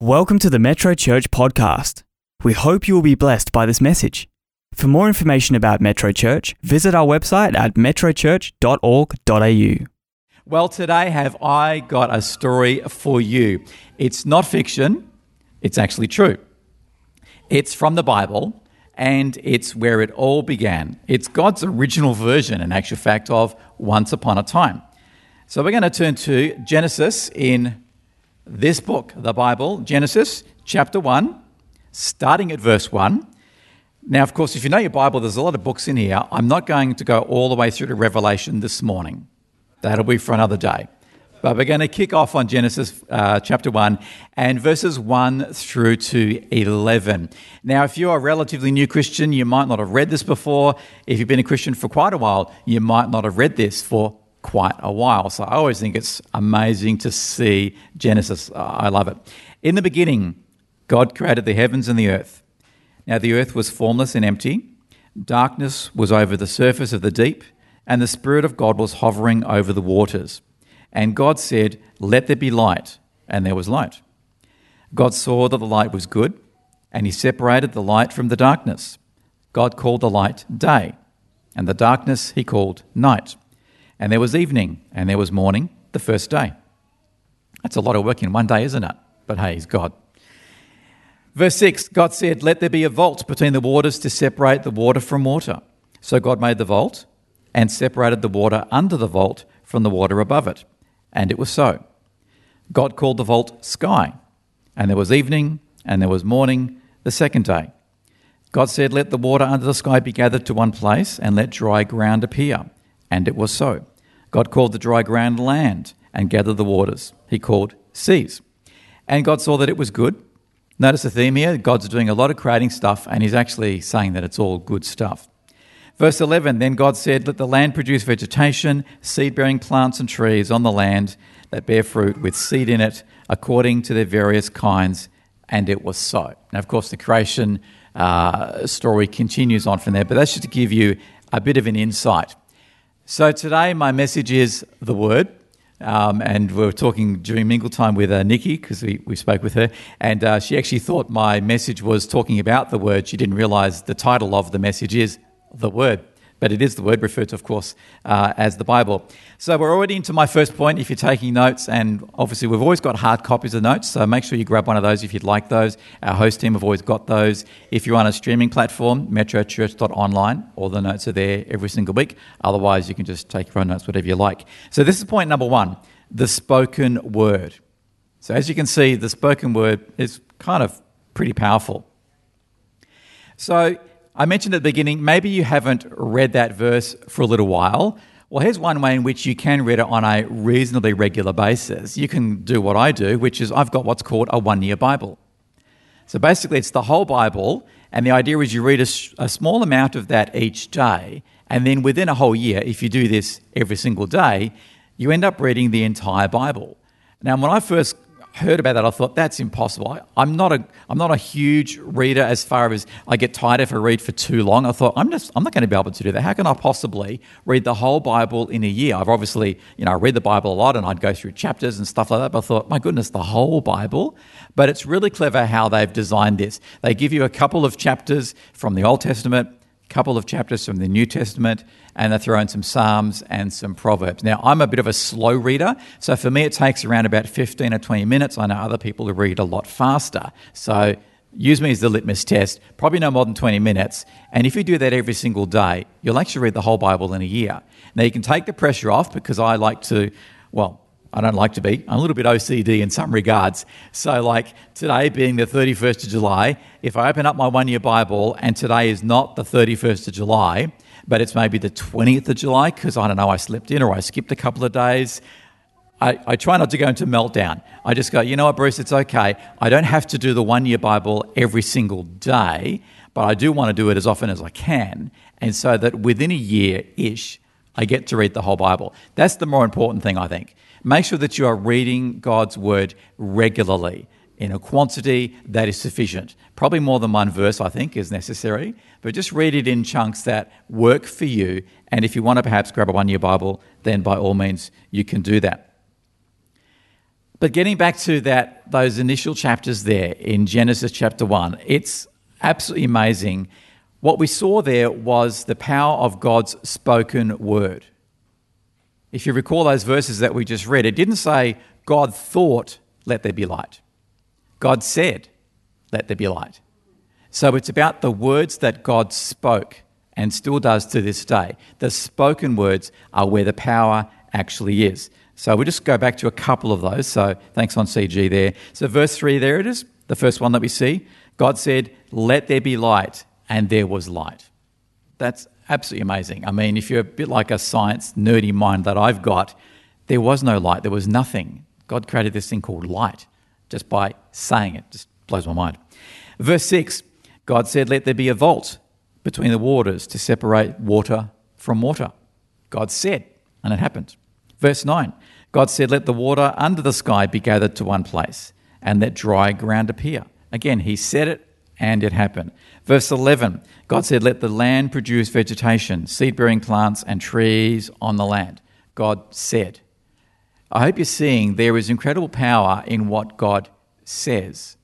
Welcome to the Metro Church podcast. We hope you will be blessed by this message. For more information about Metro Church, visit our website at metrochurch.org.au. Well, today have I got a story for you. It's not fiction, it's actually true. It's from the Bible, and it's where it all began. It's God's original version, in actual fact, of Once Upon a Time. So we're going to turn to Genesis in this book, the Bible, Genesis chapter 1, starting at verse 1. Now, of course, if you know your Bible, there's a lot of books in here. I'm not going to go all the way through to Revelation this morning. That'll be for another day. But we're going to kick off on Genesis uh, chapter 1 and verses 1 through to 11. Now, if you're a relatively new Christian, you might not have read this before. If you've been a Christian for quite a while, you might not have read this for quite a while. So I always think it's amazing to see Genesis. I love it. In the beginning, God created the heavens and the earth. Now the earth was formless and empty. Darkness was over the surface of the deep, and the Spirit of God was hovering over the waters. And God said, Let there be light. And there was light. God saw that the light was good, and he separated the light from the darkness. God called the light day, and the darkness he called night. And there was evening, and there was morning, the first day. That's a lot of work in one day, isn't it? But hey, he's God. Verse 6 God said, Let there be a vault between the waters to separate the water from water. So God made the vault and separated the water under the vault from the water above it. And it was so. God called the vault sky. And there was evening, and there was morning, the second day. God said, Let the water under the sky be gathered to one place, and let dry ground appear. And it was so. God called the dry ground land and gathered the waters. He called seas. And God saw that it was good. Notice the theme here God's doing a lot of creating stuff, and He's actually saying that it's all good stuff. Verse 11 Then God said, Let the land produce vegetation, seed bearing plants and trees on the land that bear fruit with seed in it, according to their various kinds. And it was so. Now, of course, the creation uh, story continues on from there, but that's just to give you a bit of an insight. So today, my message is the Word. Um, and we were talking during mingle time with uh, Nikki because we, we spoke with her, and uh, she actually thought my message was talking about the Word. She didn't realize the title of the message is the Word but it is the word referred to, of course, uh, as the Bible. So we're already into my first point if you're taking notes, and obviously we've always got hard copies of notes, so make sure you grab one of those if you'd like those. Our host team have always got those. If you're on a streaming platform, metrochurch.online, all the notes are there every single week. Otherwise, you can just take your own notes, whatever you like. So this is point number one the spoken word. So as you can see, the spoken word is kind of pretty powerful. So I mentioned at the beginning, maybe you haven't read that verse for a little while. Well, here's one way in which you can read it on a reasonably regular basis. You can do what I do, which is I've got what's called a one year Bible. So basically, it's the whole Bible, and the idea is you read a, a, small amount of that each day, and then within a whole year, if you do this every single day, you end up reading the entire Bible. Now, when I first heard about that, I thought that's impossible. I, am not a I'm not a huge reader as far as I get tired if I read for too long. I thought I'm just I'm not going to be able to do that. How can I possibly read the whole Bible in a year? I've obviously you know I read the Bible a lot and I'd go through chapters and stuff like that. But I thought my goodness, the whole Bible. But it's really clever how they've designed this. They give you a couple of chapters from the Old Testament, couple of chapters from the New Testament, and they throw in some Psalms and some Proverbs. Now, I'm a bit of a slow reader, so for me it takes around about 15 or 20 minutes. I know other people who read a lot faster. So use me as the litmus test, probably no more than 20 minutes. And if you do that every single day, you'll actually read the whole Bible in a year. Now, you can take the pressure off because I like to, well, I don't like to be. I'm a little bit OCD in some regards. So, like today being the 31st of July, if I open up my one year Bible and today is not the 31st of July, but it's maybe the 20th of July because I don't know, I slipped in or I skipped a couple of days. I, I, try not to go into meltdown. I just go, you know what, Bruce, it's okay. I don't have to do the one year Bible every single day, but I do want to do it as often as I can. And so that within a year ish, I get to read the whole Bible. That's the more important thing, I think. Make sure that you are reading God's word regularly in a quantity that is sufficient. Probably more than one verse, I think, is necessary, but just read it in chunks that work for you. And if you want to perhaps grab a one year Bible, then by all means, you can do that. But getting back to that, those initial chapters there in Genesis chapter 1, it's absolutely amazing. What we saw there was the power of God's spoken word. If you recall those verses that we just read, it didn't say God thought, let there be light. God said, let there be light. So it's about the words that God spoke and still does to this day. The spoken words are where the power actually is. So we'll just go back to a couple of those. So thanks on CG there. So verse 3, there it is, the first one that we see. God said, Let there be light, and there was light. That's absolutely amazing. I mean, if you're a bit like a science nerdy mind that I've got, there was no light, there was nothing. God created this thing called light just by saying it. Just blows my mind. Verse 6 God said, Let there be a vault between the waters to separate water from water. God said, and it happened. Verse 9 God said, Let the water under the sky be gathered to one place, and let dry ground appear. Again, he said it, and it happened. Verse 11 God said, Let the land produce vegetation, seed bearing plants, and trees on the land. God said. I hope you're seeing there is incredible power in what God says.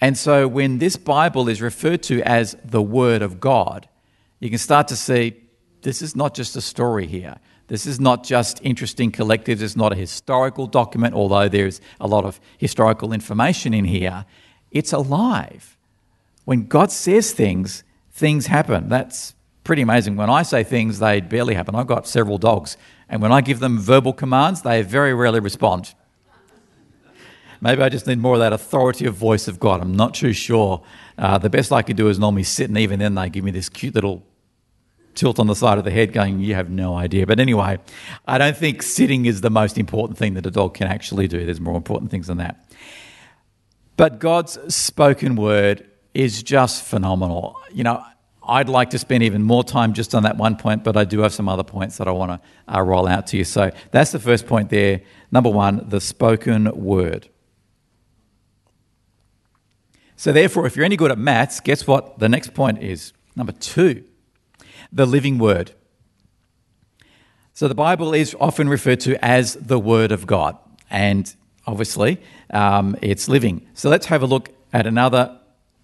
And so when this Bible is referred to as the Word of God, you can start to see this is not just a story here. This is not just interesting collectives. It's not a historical document, although there's a lot of historical information in here. It's alive. When God says things, things happen. That's pretty amazing. When I say things, they barely happen. I've got several dogs, and when I give them verbal commands, they very rarely respond. Maybe I just need more of that authority of voice of God. I'm not too sure. Uh, the best I could do is normally sit, and even then, they give me this cute little tilt on the side of the head going, You have no idea. But anyway, I don't think sitting is the most important thing that a dog can actually do. There's more important things than that. But God's spoken word is just phenomenal. You know, I'd like to spend even more time just on that one point, but I do have some other points that I want to uh, roll out to you. So that's the first point there. Number one, the spoken word. So, therefore, if you're any good at maths, guess what the next point is? Number two, the living word. So the Bible is often referred to as the Word of God, and obviously um, it's living. So let's have a look at another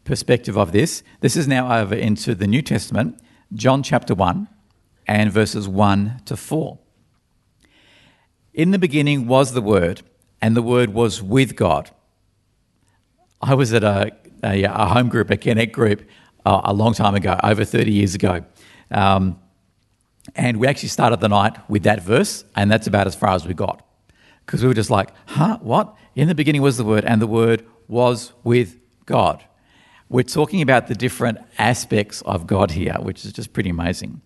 perspective of this. This is now over into the New Testament, John chapter 1 and verses 1 to 4. In the beginning was the Word, and the Word was with God. I was at a, a, a home group, a Connect group, uh, a long time ago, over 30 years ago. Um, and we actually started the night with that verse, and that's about as far as we got. Because we were just like, huh, what? In the beginning was the Word, and the Word was with God. We're talking about the different aspects of God here, which is just pretty amazing.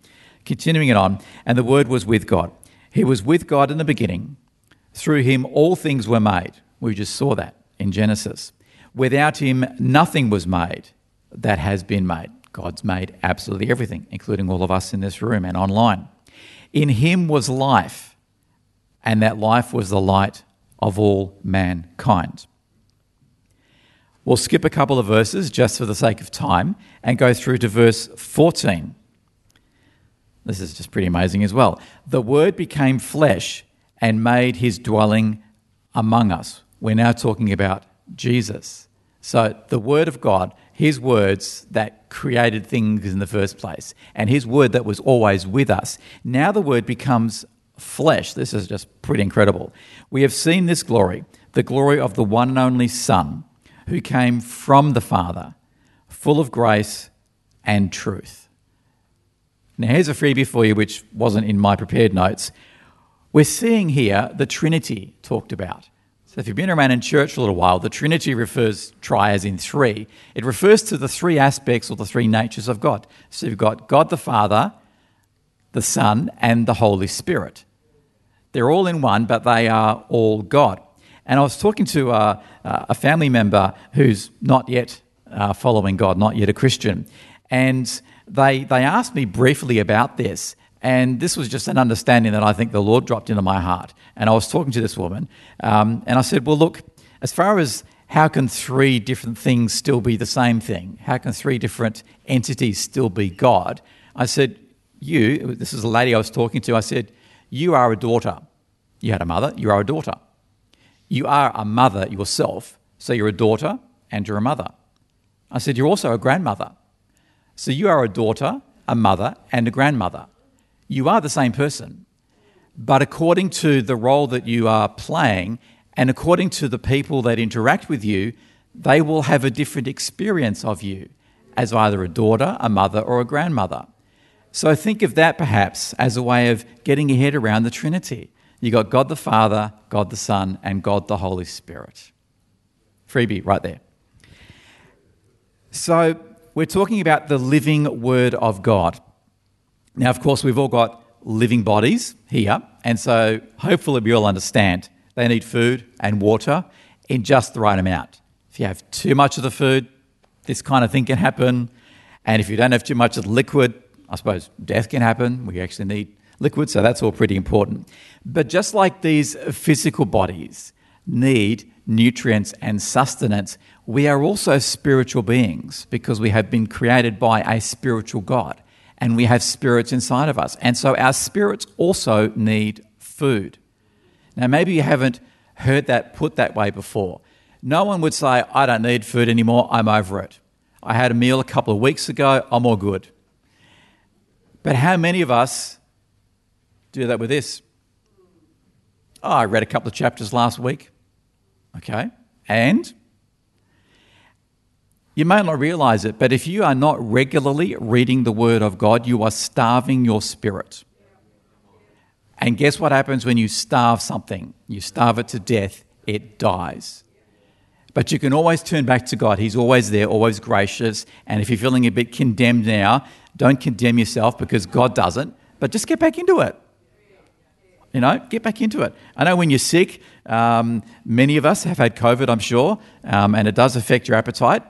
Continuing it on, and the Word was with God. He was with God in the beginning. Through him, all things were made. We just saw that in Genesis. Without him, nothing was made that has been made. God's made absolutely everything, including all of us in this room and online. In him was life, and that life was the light of all mankind. We'll skip a couple of verses just for the sake of time and go through to verse 14. This is just pretty amazing as well. The Word became flesh and made his dwelling among us. We're now talking about Jesus. So, the Word of God his words that created things in the first place, and his word that was always with us. Now the word becomes flesh. This is just pretty incredible. We have seen this glory, the glory of the one and only Son, who came from the Father, full of grace and truth. Now, here's a freebie for you, which wasn't in my prepared notes. We're seeing here the Trinity talked about. So, if you've been around in church for a little while, the Trinity refers, try as in three, it refers to the three aspects or the three natures of God. So, you've got God the Father, the Son, and the Holy Spirit. They're all in one, but they are all God. And I was talking to a, a family member who's not yet uh, following God, not yet a Christian. And they, they asked me briefly about this. And this was just an understanding that I think the Lord dropped into my heart. And I was talking to this woman, um, and I said, Well, look, as far as how can three different things still be the same thing? How can three different entities still be God? I said, You, this is a lady I was talking to, I said, You are a daughter. You had a mother, you are a daughter. You are a mother yourself, so you're a daughter and you're a mother. I said, You're also a grandmother. So you are a daughter, a mother, and a grandmother. You are the same person. But according to the role that you are playing, and according to the people that interact with you, they will have a different experience of you as either a daughter, a mother, or a grandmother. So think of that perhaps as a way of getting your head around the Trinity. You got God the Father, God the Son, and God the Holy Spirit. Freebie right there. So we're talking about the living Word of God. Now, of course, we've all got living bodies here, and so hopefully we all understand they need food and water in just the right amount. If you have too much of the food, this kind of thing can happen. And if you don't have too much of the liquid, I suppose death can happen. We actually need liquid, so that's all pretty important. But just like these physical bodies need nutrients and sustenance, we are also spiritual beings because we have been created by a spiritual God and we have spirits inside of us. And so our spirits also need food. Now, maybe you haven't heard that put that way before. No one would say, I don't need food anymore, I'm over it. I had a meal a couple of weeks ago, I'm all good. But how many of us do that with this? Oh, I read a couple of chapters last week. Okay. And you may not realize it, but if you are not regularly reading the Word of God, you are starving your spirit. And guess what happens when you starve something? You starve it to death, it dies. But you can always turn back to God. He's always there, always gracious. And if you're feeling a bit condemned now, don't condemn yourself because God doesn't, but just get back into it. You know, get back into it. I know when you're sick, um, many of us have had COVID, I'm sure, um, and it does affect your appetite,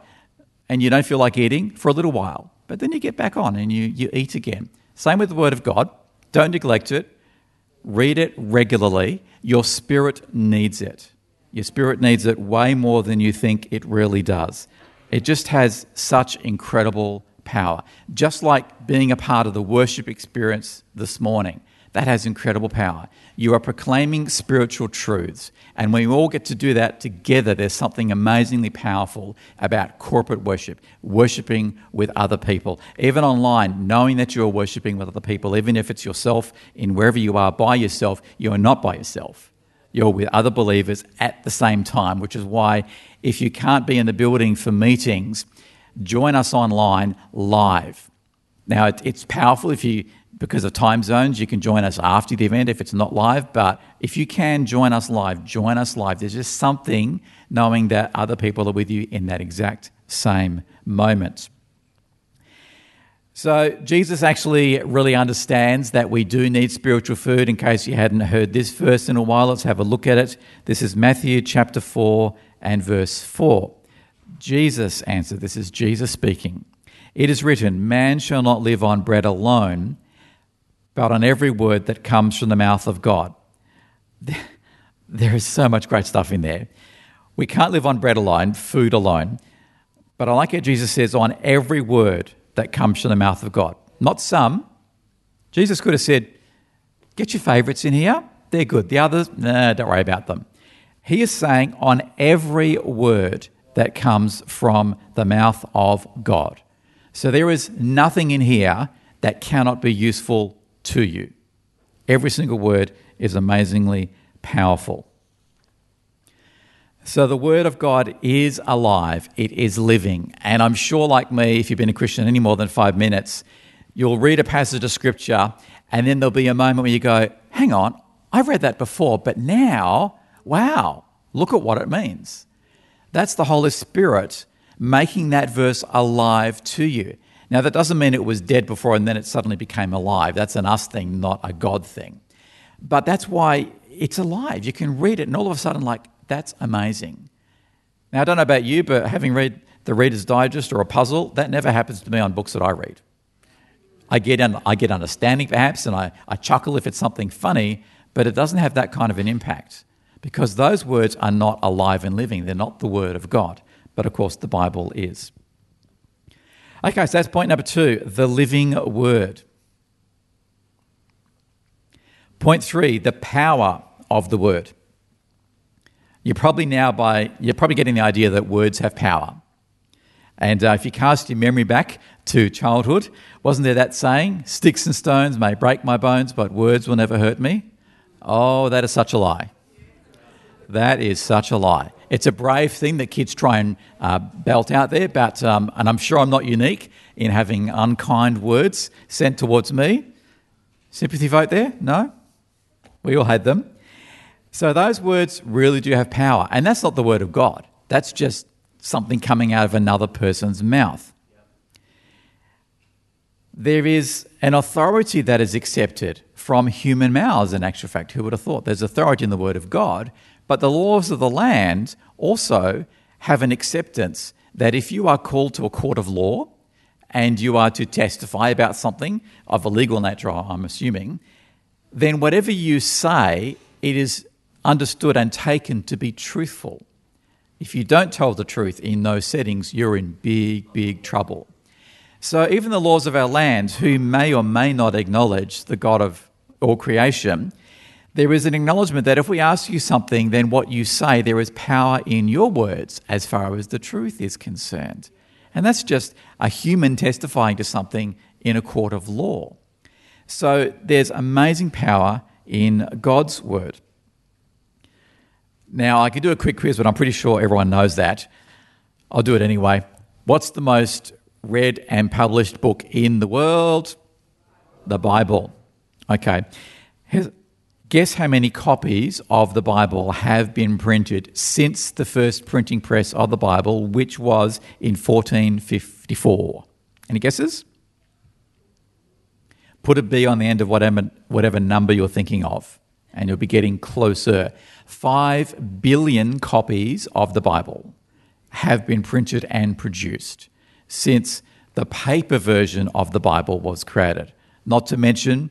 and you don't feel like eating for a little while. But then you get back on and you, you eat again. Same with the Word of God. Don't neglect it. Read it regularly. Your spirit needs it. Your spirit needs it way more than you think it really does. It just has such incredible power. Just like being a part of the worship experience this morning. That has incredible power. You are proclaiming spiritual truths. And when we all get to do that together, there's something amazingly powerful about corporate worship, worshiping with other people. Even online, knowing that you are worshiping with other people, even if it's yourself, in wherever you are by yourself, you are not by yourself. You're with other believers at the same time, which is why if you can't be in the building for meetings, join us online live. Now, it's powerful if you because of time zones, you can join us after the event if it's not live. But if you can join us live, join us live. There's just something knowing that other people are with you in that exact same moment. So, Jesus actually really understands that we do need spiritual food. In case you hadn't heard this verse in a while, let's have a look at it. This is Matthew chapter 4 and verse 4. Jesus answered, This is Jesus speaking. It is written, Man shall not live on bread alone but on every word that comes from the mouth of God. There is so much great stuff in there. We can't live on bread alone, food alone, but I like it Jesus says on every word that comes from the mouth of God. Not some. Jesus could have said, Get your favorites in here, they're good. The others, nah, don't worry about them. He is saying on every word that comes from the mouth of God. So there is nothing in here that cannot be useful to you. Every single word is amazingly powerful. So, the Word of God is alive, it is living. And I'm sure, like me, if you've been a Christian any more than five minutes, you'll read a passage of Scripture, and then there'll be a moment where you go, Hang on, I've read that before, but now, wow, look at what it means. That's the Holy Spirit making that verse alive to you. Now, that doesn't mean it was dead before and then it suddenly became alive. That's an us thing, not a God thing. But that's why it's alive. You can read it, and all of a sudden, like, that's amazing. Now, I don't know about you, but having read the Reader's Digest or a puzzle, that never happens to me on books that I read. I get, I get understanding perhaps, and I, I chuckle if it's something funny, but it doesn't have that kind of an impact because those words are not alive and living. They're not the Word of God. But of course, the Bible is. Okay, so that's point number two the living word. Point three, the power of the word. You're probably now by you're probably getting the idea that words have power. And uh, if you cast your memory back to childhood, wasn't there that saying, "Sticks and stones may break my bones, but words will never hurt me"? Oh, that is such a lie. That is such a lie. It's a brave thing that kids try and uh, belt out there, but um, and I'm sure I'm not unique in having unkind words sent towards me. Sympathy vote there? No? We all had them. So those words really do have power. And that's not the word of God, that's just something coming out of another person's mouth. There is an authority that is accepted from human mouths, in actual fact. Who would have thought? There's authority in the word of God, but the laws of the land also have an acceptance that if you are called to a court of law and you are to testify about something of a legal nature, I'm assuming, then whatever you say, it is understood and taken to be truthful. If you don't tell the truth in those settings, you're in big, big trouble. So, even the laws of our land, who may or may not acknowledge the God of all creation, there is an acknowledgement that if we ask you something, then what you say, there is power in your words as far as the truth is concerned. And that's just a human testifying to something in a court of law. So, there's amazing power in God's word. Now, I could do a quick quiz, but I'm pretty sure everyone knows that. I'll do it anyway. What's the most read and published book in the world? The Bible. Okay. Guess how many copies of the Bible have been printed since the first printing press of the Bible, which was in 1454? Any guesses? Put a B on the end of whatever, whatever number you're thinking of, and you'll be getting closer. 5 billion copies of the Bible have been printed and produced since the paper version of the Bible was created. Not to mention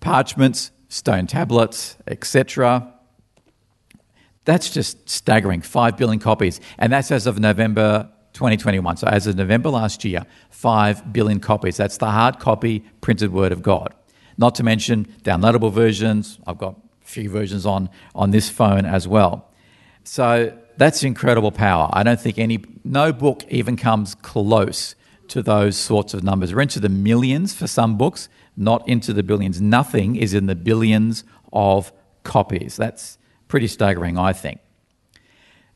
parchments, stone tablets, etc. That's just staggering. 5 billion copies. And that's as of November 2021. So, as of November last year, 5 billion copies. That's the hard copy printed word of God. Not to mention downloadable versions. I've got a few versions on, on this phone as well. So that's incredible power. I don't think any, no book even comes close to those sorts of numbers. We're into the millions for some books, not into the billions. Nothing is in the billions of copies. That's pretty staggering, I think.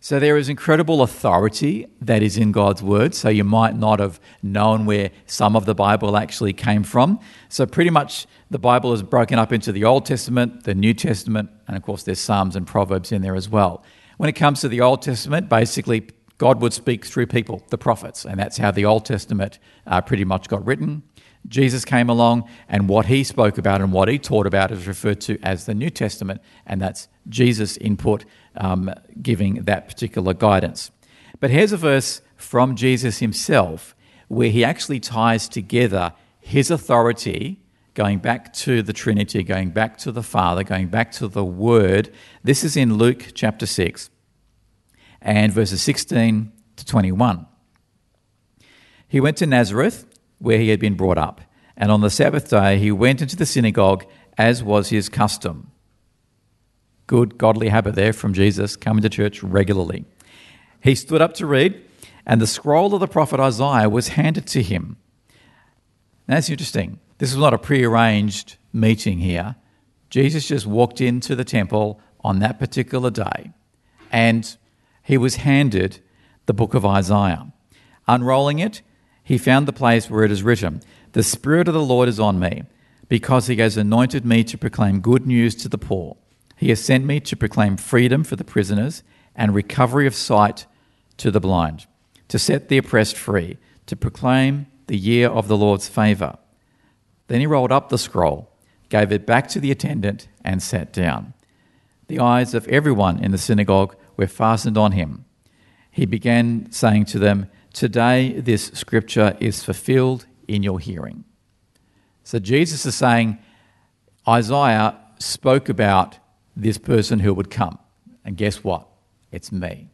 So there is incredible authority that is in God's word. So you might not have known where some of the Bible actually came from. So pretty much the Bible is broken up into the Old Testament, the New Testament, and of course there's Psalms and Proverbs in there as well. When it comes to the Old Testament, basically God would speak through people, the prophets, and that's how the Old Testament uh, pretty much got written. Jesus came along, and what he spoke about and what he taught about is referred to as the New Testament, and that's Jesus' input um, giving that particular guidance. But here's a verse from Jesus himself where he actually ties together his authority, going back to the Trinity, going back to the Father, going back to the Word. This is in Luke chapter 6 and verses 16 to 21. He went to Nazareth, where he had been brought up, and on the Sabbath day he went into the synagogue as was his custom good, godly habit there from Jesus, coming to church regularly. He stood up to read, and the scroll of the prophet Isaiah was handed to him. Now, that's interesting. This was not a prearranged meeting here. Jesus just walked into the temple on that particular day, and he was handed the book of Isaiah. Unrolling it, he found the place where it is written, The Spirit of the Lord is on me, because he has anointed me to proclaim good news to the poor. He has sent me to proclaim freedom for the prisoners and recovery of sight to the blind, to set the oppressed free, to proclaim the year of the Lord's favour. Then he rolled up the scroll, gave it back to the attendant, and sat down. The eyes of everyone in the synagogue were fastened on him. He began saying to them, Today this scripture is fulfilled in your hearing. So Jesus is saying, Isaiah spoke about this person who would come. And guess what? It's me.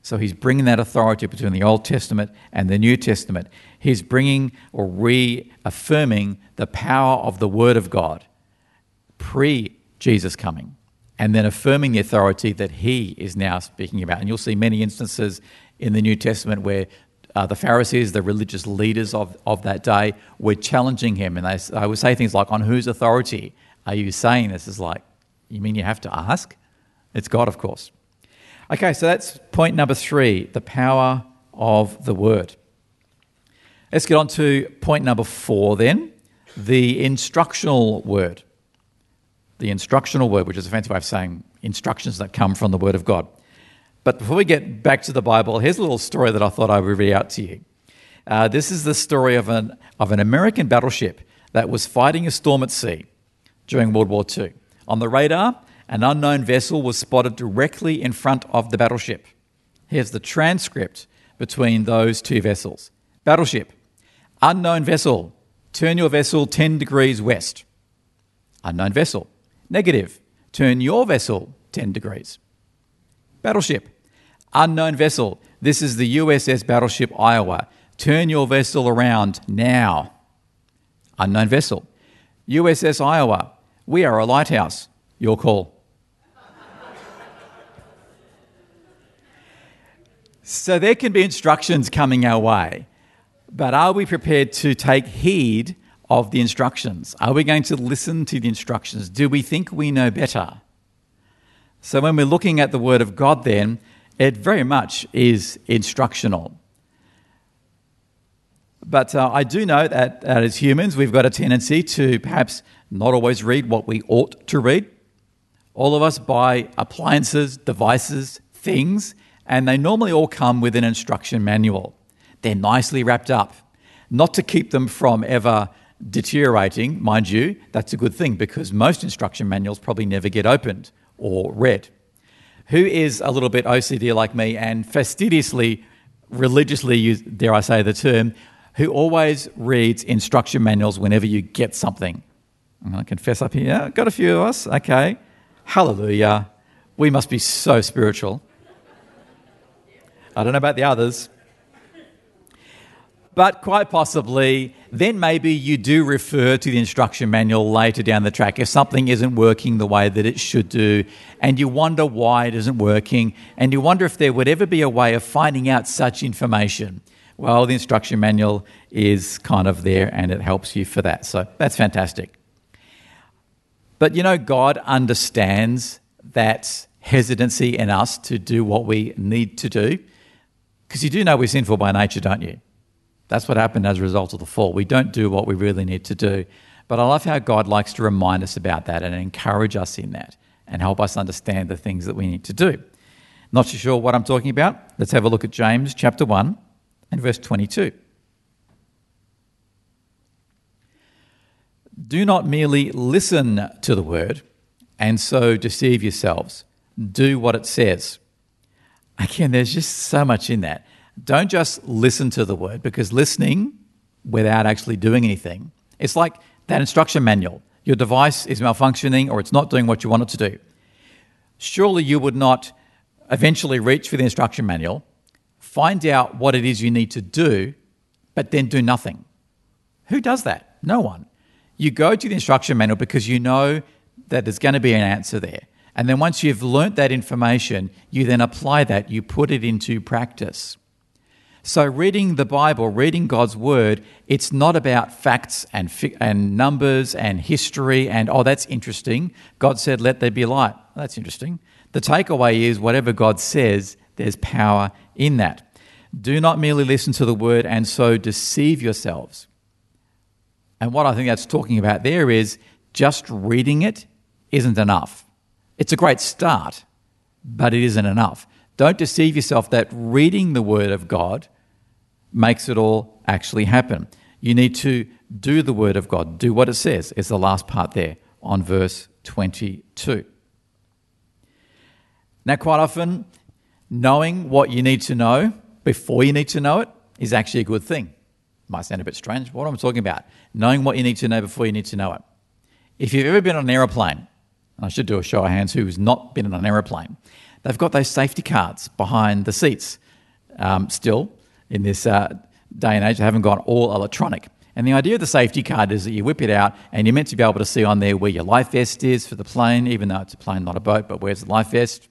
So he's bringing that authority between the Old Testament and the New Testament. He's bringing or reaffirming the power of the Word of God pre Jesus coming. and then affirming the authority that he is now speaking about. And you'll see many instances in the New Testament where uh, the Pharisees, the religious leaders of, of that day, were challenging him. And they, would say things like, On whose authority are you saying this? Is like, You mean you have to ask? It's God, of course. Okay, so that's point number three the power of the word. Let's get on to point number four then the instructional word. The instructional word, which is a fancy way of saying instructions that come from the word of God. But before we get back to the Bible, here's a little story that I thought I would read out to you. Uh, this is the story of an, of an American battleship that was fighting a storm at sea during World War II. On the radar, an unknown vessel was spotted directly in front of the battleship. Here's the transcript between those two vessels Battleship, unknown vessel, turn your vessel 10 degrees west. Unknown vessel, negative, turn your vessel 10 degrees. Battleship, unknown vessel, this is the USS Battleship Iowa. Turn your vessel around now. Unknown vessel, USS Iowa, we are a lighthouse. Your call. so there can be instructions coming our way, but are we prepared to take heed of the instructions? Are we going to listen to the instructions? Do we think we know better? So when we're looking at the Word of God, then, it very much is instructional. But uh, I do know that, that as humans, we've got a tendency to perhaps not always read what we ought to read. All of us buy appliances, devices, things, and they normally all come with an instruction manual. They're nicely wrapped up, not to keep them from ever deteriorating, mind you, that's a good thing because most instruction manuals probably never get opened or read. Who is a little bit OCD like me and fastidiously, religiously, use, dare I say the term, who always reads instruction manuals whenever you get something? I'm going to confess up here. Got a few of us. Okay. Hallelujah. We must be so spiritual. I don't know about the others. But quite possibly, then maybe you do refer to the instruction manual later down the track if something isn't working the way that it should do, and you wonder why it isn't working, and you wonder if there would ever be a way of finding out such information. Well, the instruction manual is kind of there and it helps you for that. So that's fantastic. But you know, God understands that hesitancy in us to do what we need to do. Because you do know we're sinful by nature, don't you? That's what happened as a result of the fall. We don't do what we really need to do. But I love how God likes to remind us about that and encourage us in that and help us understand the things that we need to do. Not too sure what I'm talking about? Let's have a look at James chapter 1 and verse 22. Do not merely listen to the word and so deceive yourselves. Do what it says. Again, there's just so much in that. Don't just listen to the word because listening without actually doing anything, it's like that instruction manual. Your device is malfunctioning or it's not doing what you want it to do. Surely you would not eventually reach for the instruction manual, find out what it is you need to do, but then do nothing. Who does that? No one. You go to the instruction manual because you know that there's going to be an answer there. And then once you've learnt that information, you then apply that, you put it into practice. So, reading the Bible, reading God's Word, it's not about facts and, fi- and numbers and history and, oh, that's interesting. God said, let there be light. That's interesting. The takeaway is whatever God says, there's power in that. Do not merely listen to the Word and so deceive yourselves. And what I think that's talking about there is just reading it isn't enough. It's a great start, but it isn't enough. Don't deceive yourself that reading the Word of God makes it all actually happen. You need to do the Word of God, do what it says, is the last part there on verse 22. Now, quite often, knowing what you need to know before you need to know it is actually a good thing. Might sound a bit strange. What am I talking about? Knowing what you need to know before you need to know it. If you've ever been on an aeroplane, I should do a show of hands who's not been on an aeroplane, they've got those safety cards behind the seats um, still in this uh, day and age. They haven't gone all electronic. And the idea of the safety card is that you whip it out and you're meant to be able to see on there where your life vest is for the plane, even though it's a plane, not a boat, but where's the life vest?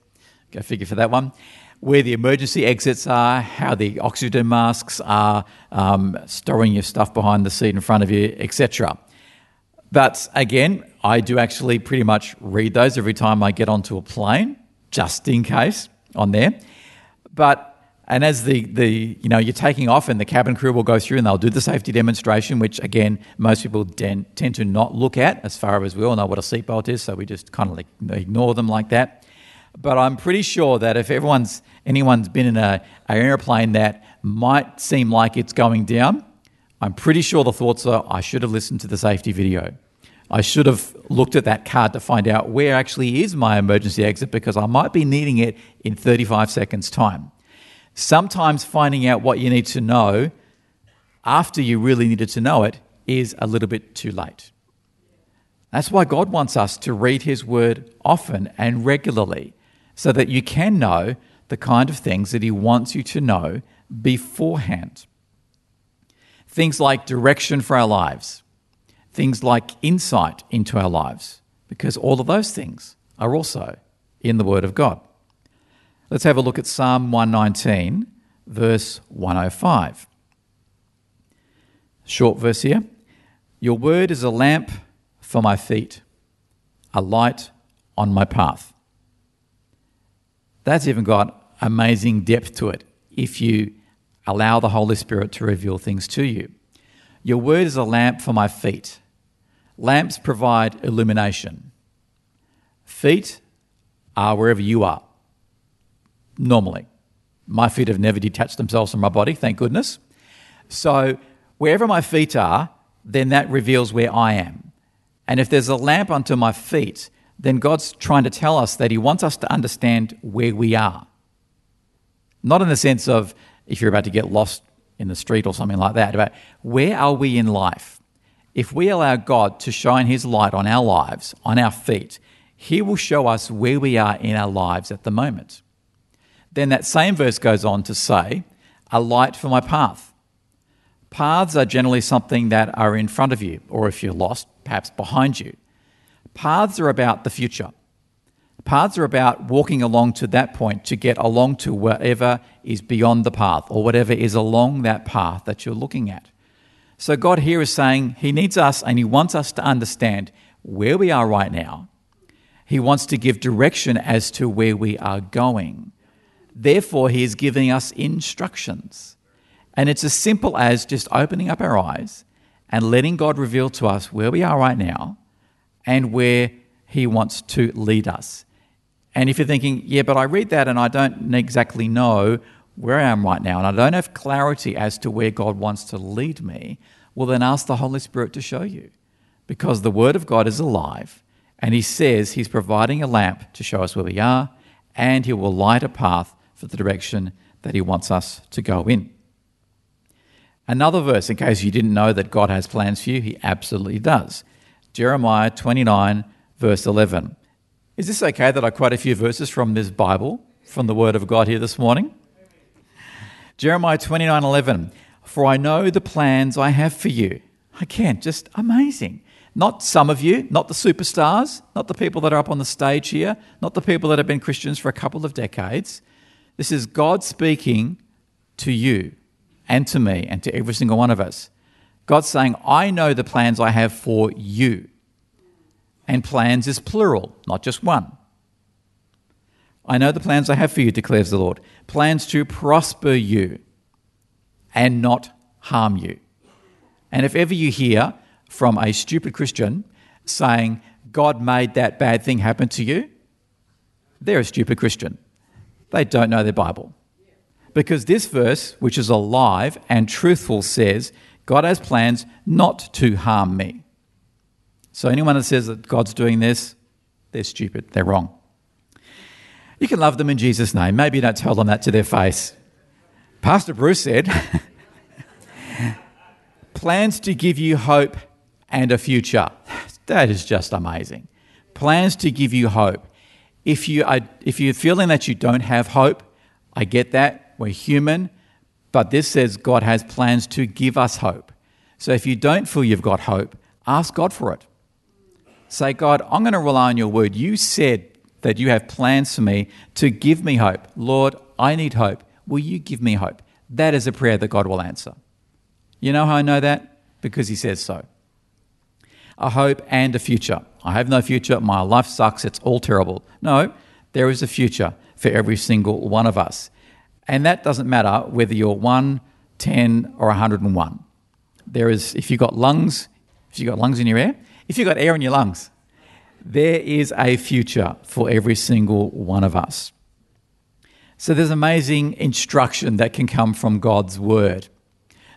Go figure for that one. Where the emergency exits are, how the oxygen masks are, um, storing your stuff behind the seat in front of you, etc. But again, I do actually pretty much read those every time I get onto a plane, just in case on there. But and as the, the you know you're taking off and the cabin crew will go through and they'll do the safety demonstration, which again most people den- tend to not look at as far as we all know what a seatbelt is, so we just kind of like ignore them like that. But I'm pretty sure that if everyone's anyone's been in a, an airplane that might seem like it's going down, I'm pretty sure the thoughts are I should have listened to the safety video. I should have looked at that card to find out where actually is my emergency exit because I might be needing it in 35 seconds' time. Sometimes finding out what you need to know after you really needed to know it is a little bit too late. That's why God wants us to read His Word often and regularly so that you can know the kind of things that He wants you to know beforehand. Things like direction for our lives, things like insight into our lives, because all of those things are also in the Word of God. Let's have a look at Psalm 119, verse 105. Short verse here. Your word is a lamp for my feet, a light on my path. That's even got amazing depth to it if you allow the Holy Spirit to reveal things to you. Your word is a lamp for my feet. Lamps provide illumination. Feet are wherever you are normally. My feet have never detached themselves from my body, thank goodness. So wherever my feet are, then that reveals where I am. And if there's a lamp unto my feet, then God's trying to tell us that He wants us to understand where we are. Not in the sense of if you're about to get lost in the street or something like that, but where are we in life? If we allow God to shine His light on our lives, on our feet, He will show us where we are in our lives at the moment. Then that same verse goes on to say, a light for my path. Paths are generally something that are in front of you, or if you're lost, perhaps behind you. Paths are about the future. Paths are about walking along to that point to get along to whatever is beyond the path or whatever is along that path that you're looking at. So, God here is saying He needs us and He wants us to understand where we are right now. He wants to give direction as to where we are going. Therefore, he is giving us instructions. And it's as simple as just opening up our eyes and letting God reveal to us where we are right now and where he wants to lead us. And if you're thinking, yeah, but I read that and I don't exactly know where I am right now and I don't have clarity as to where God wants to lead me, well, then ask the Holy Spirit to show you. Because the Word of God is alive and He says He's providing a lamp to show us where we are and He will light a path for the direction that He wants us to go in. Another verse, in case you didn't know that God has plans for you, He absolutely does. Jeremiah 29, verse 11. Is this okay that I quote a few verses from this Bible, from the Word of God here this morning? Jeremiah 29, 11. For I know the plans I have for you. Again, just amazing. Not some of you, not the superstars, not the people that are up on the stage here, not the people that have been Christians for a couple of decades, this is God speaking to you and to me and to every single one of us. God's saying, I know the plans I have for you. And plans is plural, not just one. I know the plans I have for you, declares the Lord plans to prosper you and not harm you. And if ever you hear from a stupid Christian saying, God made that bad thing happen to you, they're a stupid Christian they don't know their Bible. Because this verse, which is alive and truthful, says God has plans not to harm me. So anyone that says that God's doing this, they're stupid, they're wrong. You can love them in Jesus' name. Maybe you don't tell them that to their face. Pastor Bruce said, plans to give you hope and a future. That is just amazing. Plans to give you hope. If, you are, if you're feeling that you don't have hope, I get that. We're human. But this says God has plans to give us hope. So if you don't feel you've got hope, ask God for it. Say, God, I'm going to rely on your word. You said that you have plans for me to give me hope. Lord, I need hope. Will you give me hope? That is a prayer that God will answer. You know how I know that? Because He says so. A hope and a future. I have no future. My life sucks. It's all terrible. No, there is a future for every single one of us. And that doesn't matter whether you're 1, 10, or 101. There is, if you've got lungs, if you've got lungs in your air, if you've got air in your lungs, there is a future for every single one of us. So there's amazing instruction that can come from God's word.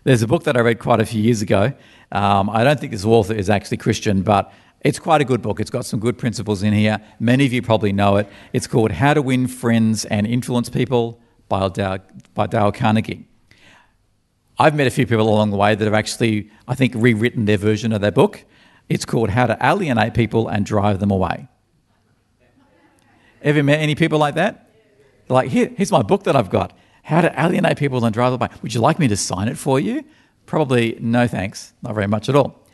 There's a book that I read quite a few years ago. Um, I don't think this author is actually Christian, but it's quite a good book. It's got some good principles in here. Many of you probably know it. It's called How to Win Friends and Influence People by Dale, by Dale Carnegie. I've met a few people along the way that have actually, I think, rewritten their version of their book. It's called How to Alienate People and Drive Them Away. Ever met any people like that? Like, Here, here's my book that I've got How to Alienate People and Drive Them Away. Would you like me to sign it for you? Probably no thanks, not very much at all.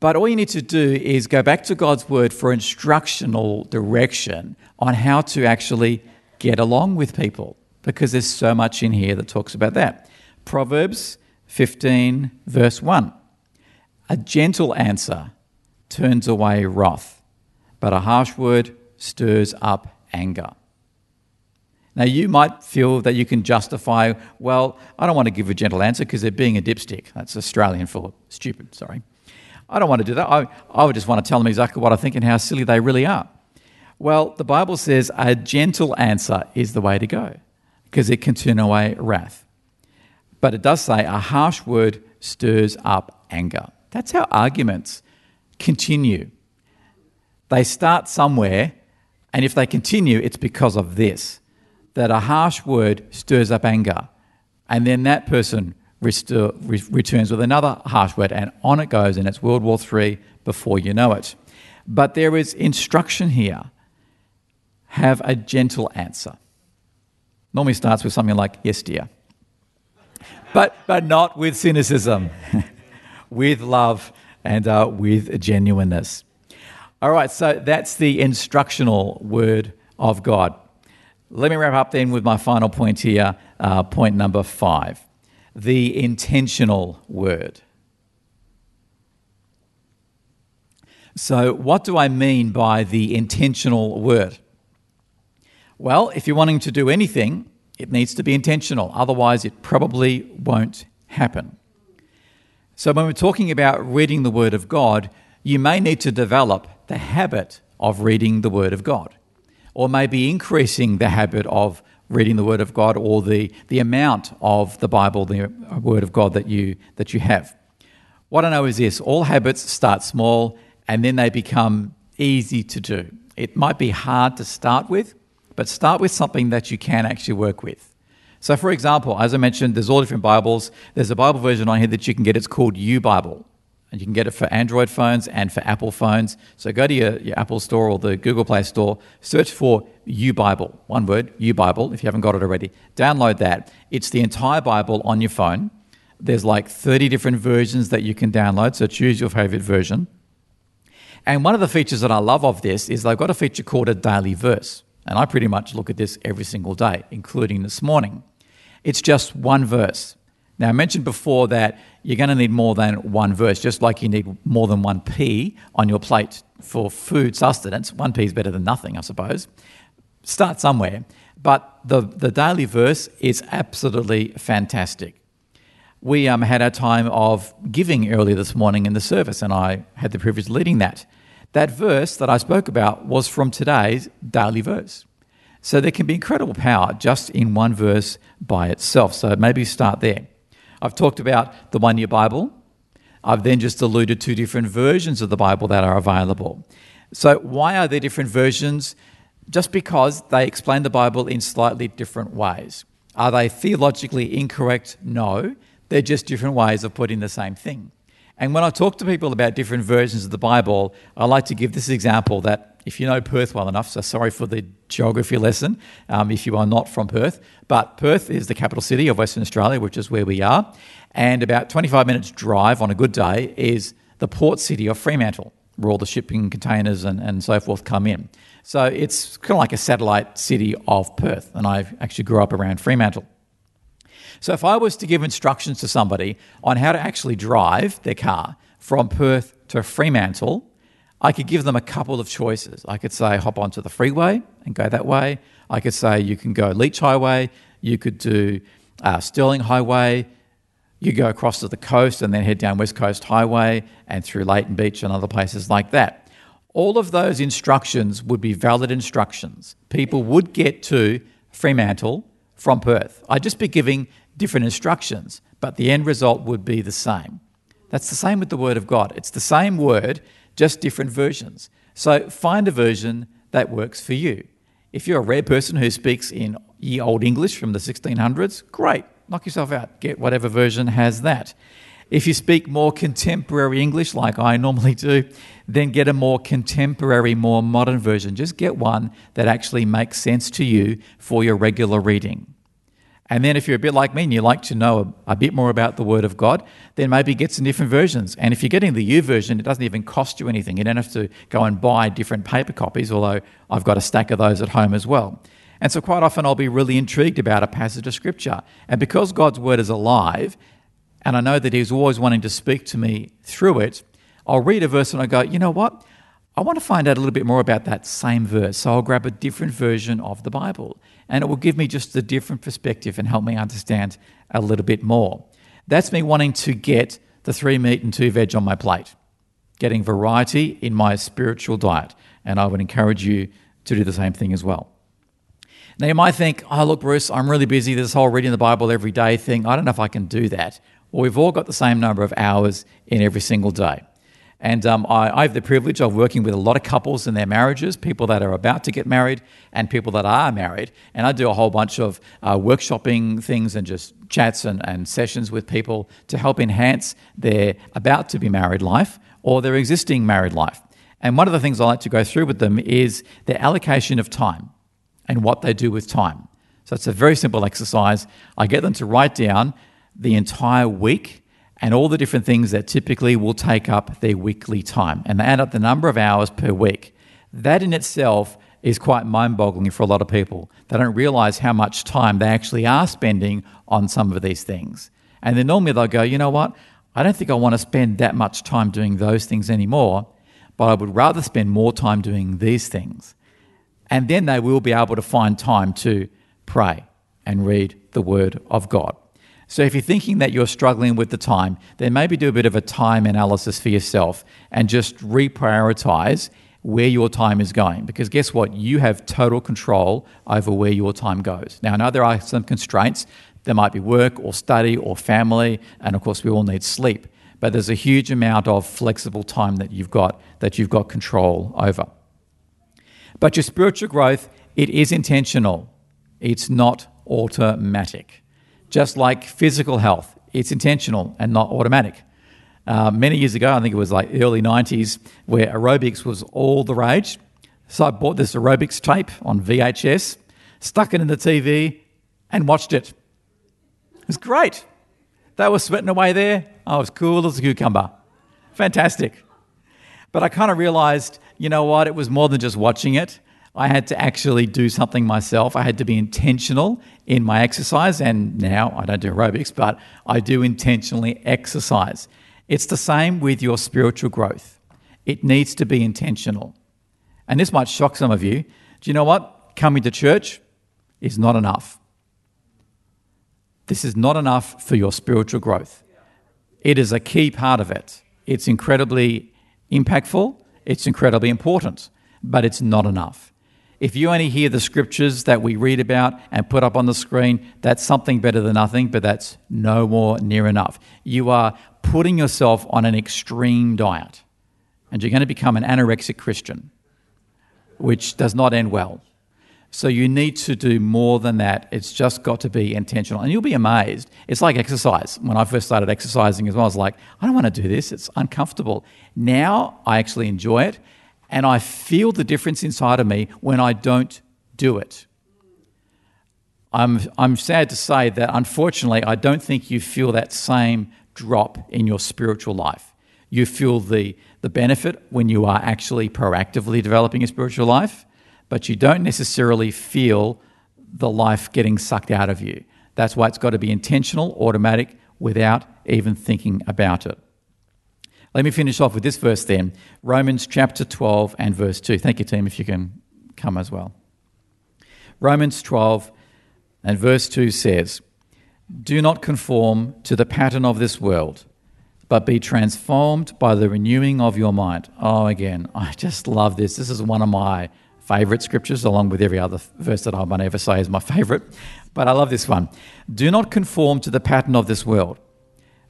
But all you need to do is go back to God's word for instructional direction on how to actually get along with people because there's so much in here that talks about that. Proverbs 15, verse 1. A gentle answer turns away wrath, but a harsh word stirs up anger. Now, you might feel that you can justify, well, I don't want to give a gentle answer because they're being a dipstick. That's Australian for stupid, sorry. I don't want to do that. I, I would just want to tell them exactly what I think and how silly they really are. Well, the Bible says a gentle answer is the way to go because it can turn away wrath. But it does say a harsh word stirs up anger. That's how arguments continue. They start somewhere, and if they continue, it's because of this that a harsh word stirs up anger, and then that person re- returns with another harsh word, and on it goes, and it's World War III before you know it. But there is instruction here have a gentle answer. Normally starts with something like, yes, dear. But, but not with cynicism. with love and uh, with genuineness. All right, so that's the instructional word of God. Let me wrap up then with my final point here, uh, point number five the intentional word. So, what do I mean by the intentional word? Well, if you're wanting to do anything, it needs to be intentional. Otherwise, it probably won't happen. So, when we're talking about reading the Word of God, you may need to develop the habit of reading the Word of God, or maybe increasing the habit of reading the Word of God or the, the amount of the Bible, the uh, Word of God that you, that you have. What I know is this all habits start small and then they become easy to do. It might be hard to start with, but start with something that you can actually work with. So, for example, as I mentioned, there's all different Bibles. There's a Bible version on here that you can get. It's called YouBible. And you can get it for Android phones and for Apple phones. So go to your, your Apple Store or the Google Play Store, search for YouBible. One word, YouBible, if you haven't got it already. Download that. It's the entire Bible on your phone. There's like 30 different versions that you can download, so choose your favorite version. And one of the features that I love of this is they've got a feature called a daily verse. And I pretty much look at this every single day, including this morning. It's just one verse. Now, I mentioned before that you're going to need more than one verse, just like you need more than one pea on your plate for food sustenance. One pea is better than nothing, I suppose. Start somewhere. But the, the daily verse is absolutely fantastic. We um, had our time of giving earlier this morning in the service, and I had the privilege of leading that. That verse that I spoke about was from today's daily verse. So there can be incredible power just in one verse by itself. So maybe start there. I've talked about the one year Bible. I've then just alluded to different versions of the Bible that are available. So, why are there different versions? Just because they explain the Bible in slightly different ways. Are they theologically incorrect? No. They're just different ways of putting the same thing. And when I talk to people about different versions of the Bible, I like to give this example that if you know Perth well enough, so sorry for the geography lesson um, if you are not from Perth, but Perth is the capital city of Western Australia, which is where we are. And about 25 minutes drive on a good day is the port city of Fremantle, where all the shipping containers and, and so forth come in. So it's kind of like a satellite city of Perth. And I actually grew up around Fremantle. So if I was to give instructions to somebody on how to actually drive their car from Perth to Fremantle, I could give them a couple of choices. I could say hop onto the freeway and go that way. I could say you can go Leach Highway. You could do uh, Stirling Highway. You go across to the coast and then head down West Coast Highway and through Leighton Beach and other places like that. All of those instructions would be valid instructions. People would get to Fremantle from Perth. I'd just be giving different instructions, but the end result would be the same. That's the same with the Word of God. It's the same word, just different versions. So find a version that works for you. If you're a rare person who speaks in ye old English from the 1600s, great, knock yourself out. Get whatever version has that. If you speak more contemporary English, like I normally do, then get a more contemporary, more modern version. Just get one that actually makes sense to you for your regular reading. And then, if you're a bit like me and you like to know a, bit more about the Word of God, then maybe get some different versions. And if you're getting the YouVersion, it doesn't even cost you anything. You don't have to go and buy different paper copies, although I've got a stack of those at home as well. And so, quite often, I'll be really intrigued about a passage of Scripture. And because God's Word is alive, and I know that He's always wanting to speak to me through it, I'll read a verse and I go, you know what? I want to find out a little bit more about that same verse. So I'll grab a different version of the Bible and it will give me just a different perspective and help me understand a little bit more. That's me wanting to get the three meat and two veg on my plate, getting variety in my spiritual diet. And I would encourage you to do the same thing as well. Now, you might think, oh, look, Bruce, I'm really busy. This whole reading the Bible every day thing, I don't know if I can do that. Well, we've all got the same number of hours in every single day. And um, I, I, have the privilege of working with a lot of couples in their marriages, people that are about to get married and people that are married. And I do a whole bunch of uh, workshopping things and just chats and, and sessions with people to help enhance their about to be married life or their existing married life. And one of the things I like to go through with them is their allocation of time and what they do with time. So it's a very simple exercise. I get them to write down the entire week and all the different things that typically will take up their weekly time. And they add up the number of hours per week. That in itself is quite mind boggling for a lot of people. They don't realize how much time they actually are spending on some of these things. And then normally they'll go, you know what? I don't think I want to spend that much time doing those things anymore, but I would rather spend more time doing these things. And then they will be able to find time to pray and read the Word of God. So if you're thinking that you're struggling with the time, then maybe do a bit of a time analysis for yourself and just reprioritize where your time is going. Because guess what? You have total control over where your time goes. Now, I know there are some constraints. There might be work or study or family, and of course, we all need sleep. But there's a huge amount of flexible time that you've got that you've got control over. But your spiritual growth, it is intentional. It's not automatic. Just like physical health, it's intentional and not automatic. Uh, many years ago, I think it was like early 90s, where aerobics was all the rage. So I bought this aerobics tape on VHS, stuck it in the TV, and watched it. It was great. They were sweating away there. I was cool as a cucumber. Fantastic. But I kind of realized, you know what, it was more than just watching it. I had to actually do something myself. I had to be intentional in my exercise. And now I don't do aerobics, but I do intentionally exercise. It's the same with your spiritual growth, it needs to be intentional. And this might shock some of you. Do you know what? Coming to church is not enough. This is not enough for your spiritual growth. It is a key part of it. It's incredibly impactful, it's incredibly important, but it's not enough. If you only hear the scriptures that we read about and put up on the screen, that's something better than nothing, but that's no more near enough. You are putting yourself on an extreme diet, and you're going to become an anorexic Christian, which does not end well. So you need to do more than that. It's just got to be intentional. And you'll be amazed. It's like exercise. When I first started exercising as well, I was like, I don't want to do this. It's uncomfortable. Now I actually enjoy it and I feel the difference inside of me when I don't do it. I'm, I'm sad to say that unfortunately, I don't think you feel that same drop in your spiritual life. You feel the, the benefit when you are actually proactively developing your spiritual life, but you don't necessarily feel the life getting sucked out of you. That's why it's got to be intentional, automatic, without even thinking about it. Let me finish off with this verse then Romans chapter 12 and verse 2. Thank you, team, if you can come as well. Romans 12 and verse 2 says, Do not conform to the pattern of this world, but be transformed by the renewing of your mind. Oh, again, I just love this. This is one of my favorite scriptures, along with every other verse that I might ever say is my favorite. But I love this one. Do not conform to the pattern of this world.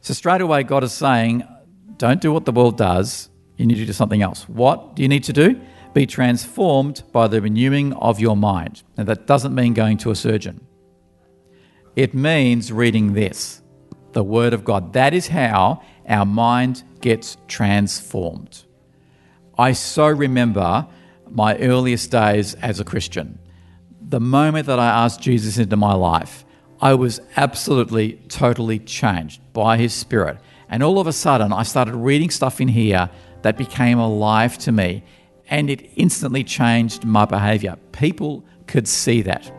So, straight away, God is saying, don't do what the world does. You need to do something else. What do you need to do? Be transformed by the renewing of your mind. Now, that doesn't mean going to a surgeon, it means reading this the Word of God. That is how our mind gets transformed. I so remember my earliest days as a Christian. The moment that I asked Jesus into my life, I was absolutely, totally changed by His Spirit. And all of a sudden, I started reading stuff in here that became alive to me, and it instantly changed my behavior. People could see that.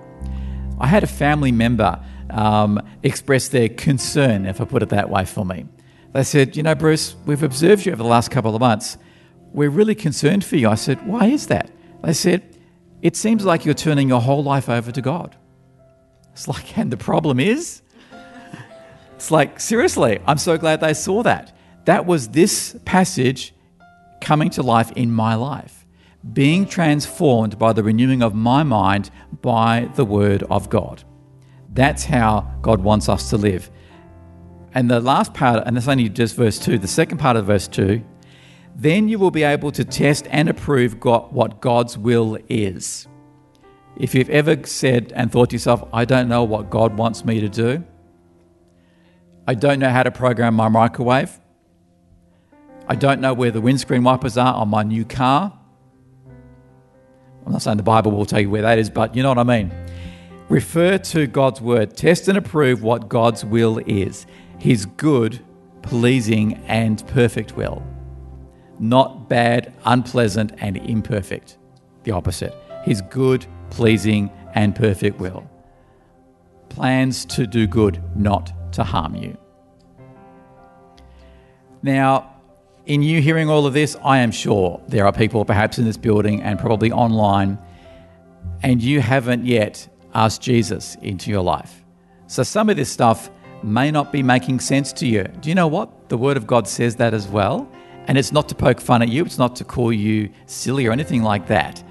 I had a family member um, express their concern, if I put it that way, for me. They said, You know, Bruce, we've observed you over the last couple of months we're really concerned for you. I said, Why is that? They said, It seems like you're turning your whole life over to God. It's like, and the problem is, it's like, seriously, I'm so glad they saw that. That was this passage coming to life in my life, being transformed by the renewing of my mind by the Word of God. That's how God wants us to live. And the last part, and it's only just verse 2, the second part of verse 2 then you will be able to test and approve God, what God's will is. If you've ever said and thought to yourself, I don't know what God wants me to do, I don't know how to program my microwave, I don't know where the windscreen wipers are on my new car. I'm not saying the Bible will tell you where that is, but you know what I mean. Refer to God's word. Test and approve what God's will is His good, pleasing, and perfect will not bad, unpleasant, and imperfect. The opposite. His good, pleasing, and perfect will. Plans to do good, not to harm you. Now, in you hearing all of this, I am sure there are people perhaps in this building and probably online, and you haven't yet asked Jesus into your life. So some of this stuff may not be making sense to you. Do you know what? The Word of God says that as well. And it's not to poke fun at you, it's not to call you silly or anything like that.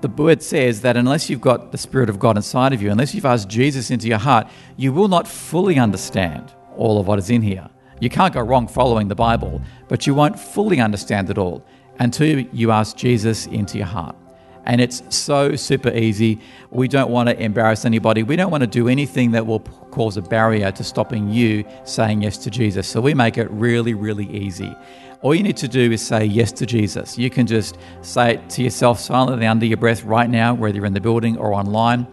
The word says that unless you've got the Spirit of God inside of you, unless you've asked Jesus into your heart, you will not fully understand all of what is in here. You can't go wrong following the Bible, but you won't fully understand it all until you ask Jesus into your heart. And it's so super easy. We don't want to embarrass anybody. We don't want to do anything that will cause a barrier to stopping you saying yes to Jesus. So we make it really, really easy. All you need to do is say yes to Jesus. You can just say it to yourself silently under your breath right now, whether you're in the building or online.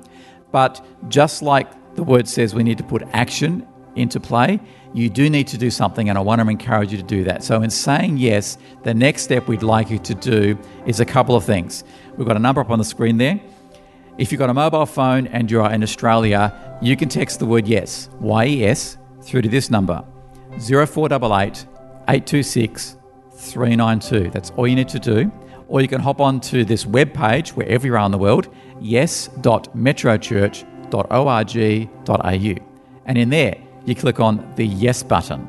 But just like the word says, we need to put action into play, you do need to do something, and I want to encourage you to do that. So, in saying yes, the next step we'd like you to do is a couple of things. We've got a number up on the screen there. If you've got a mobile phone and you're in Australia, you can text the word yes, Y E S, through to this number 0488 826 392. That's all you need to do. Or you can hop on to this web page wherever you are in the world, yes.metrochurch.org.au. And in there, you click on the Yes button.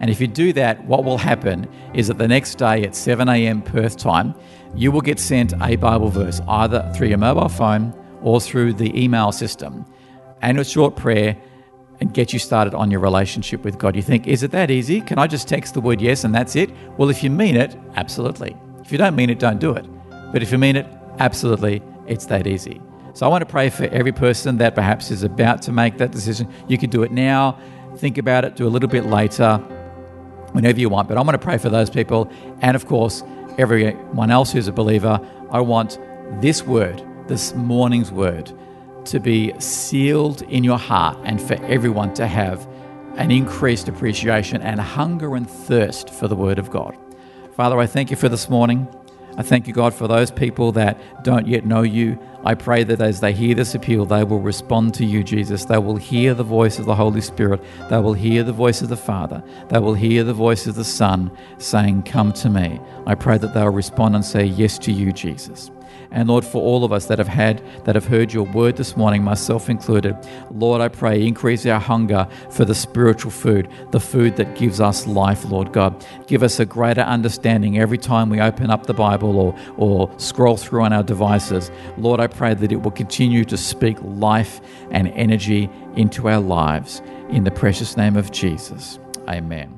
And if you do that, what will happen is that the next day at 7 a.m. Perth time, you will get sent a Bible verse either through your mobile phone or through the email system and a short prayer and get you started on your relationship with God. You think, is it that easy? Can I just text the word yes and that's it? Well, if you mean it, absolutely. If you don't mean it, don't do it. But if you mean it, absolutely, it's that easy. So I want to pray for every person that perhaps is about to make that decision. You can do it now, think about it, do a little bit later, whenever you want. But I want to pray for those people. And of course, everyone else who's a believer, I want this word, this morning's word, to be sealed in your heart and for everyone to have an increased appreciation and hunger and thirst for the Word of God. Father, I thank you for this morning. I thank you, God, for those people that don't yet know you. I pray that as they hear this appeal, they will respond to you, Jesus. They will hear the voice of the Holy Spirit. They will hear the voice of the Father. They will hear the voice of the Son saying, Come to me. I pray that they'll respond and say yes to you, Jesus. And Lord, for all of us that have had, that have heard your word this morning, myself included, Lord, I pray, increase our hunger for the spiritual food, the food that gives us life, Lord God. Give us a greater understanding every time we open up the Bible or, or scroll through on our devices. Lord, I pray that it will continue to speak life and energy into our lives. In the precious name of Jesus. Amen.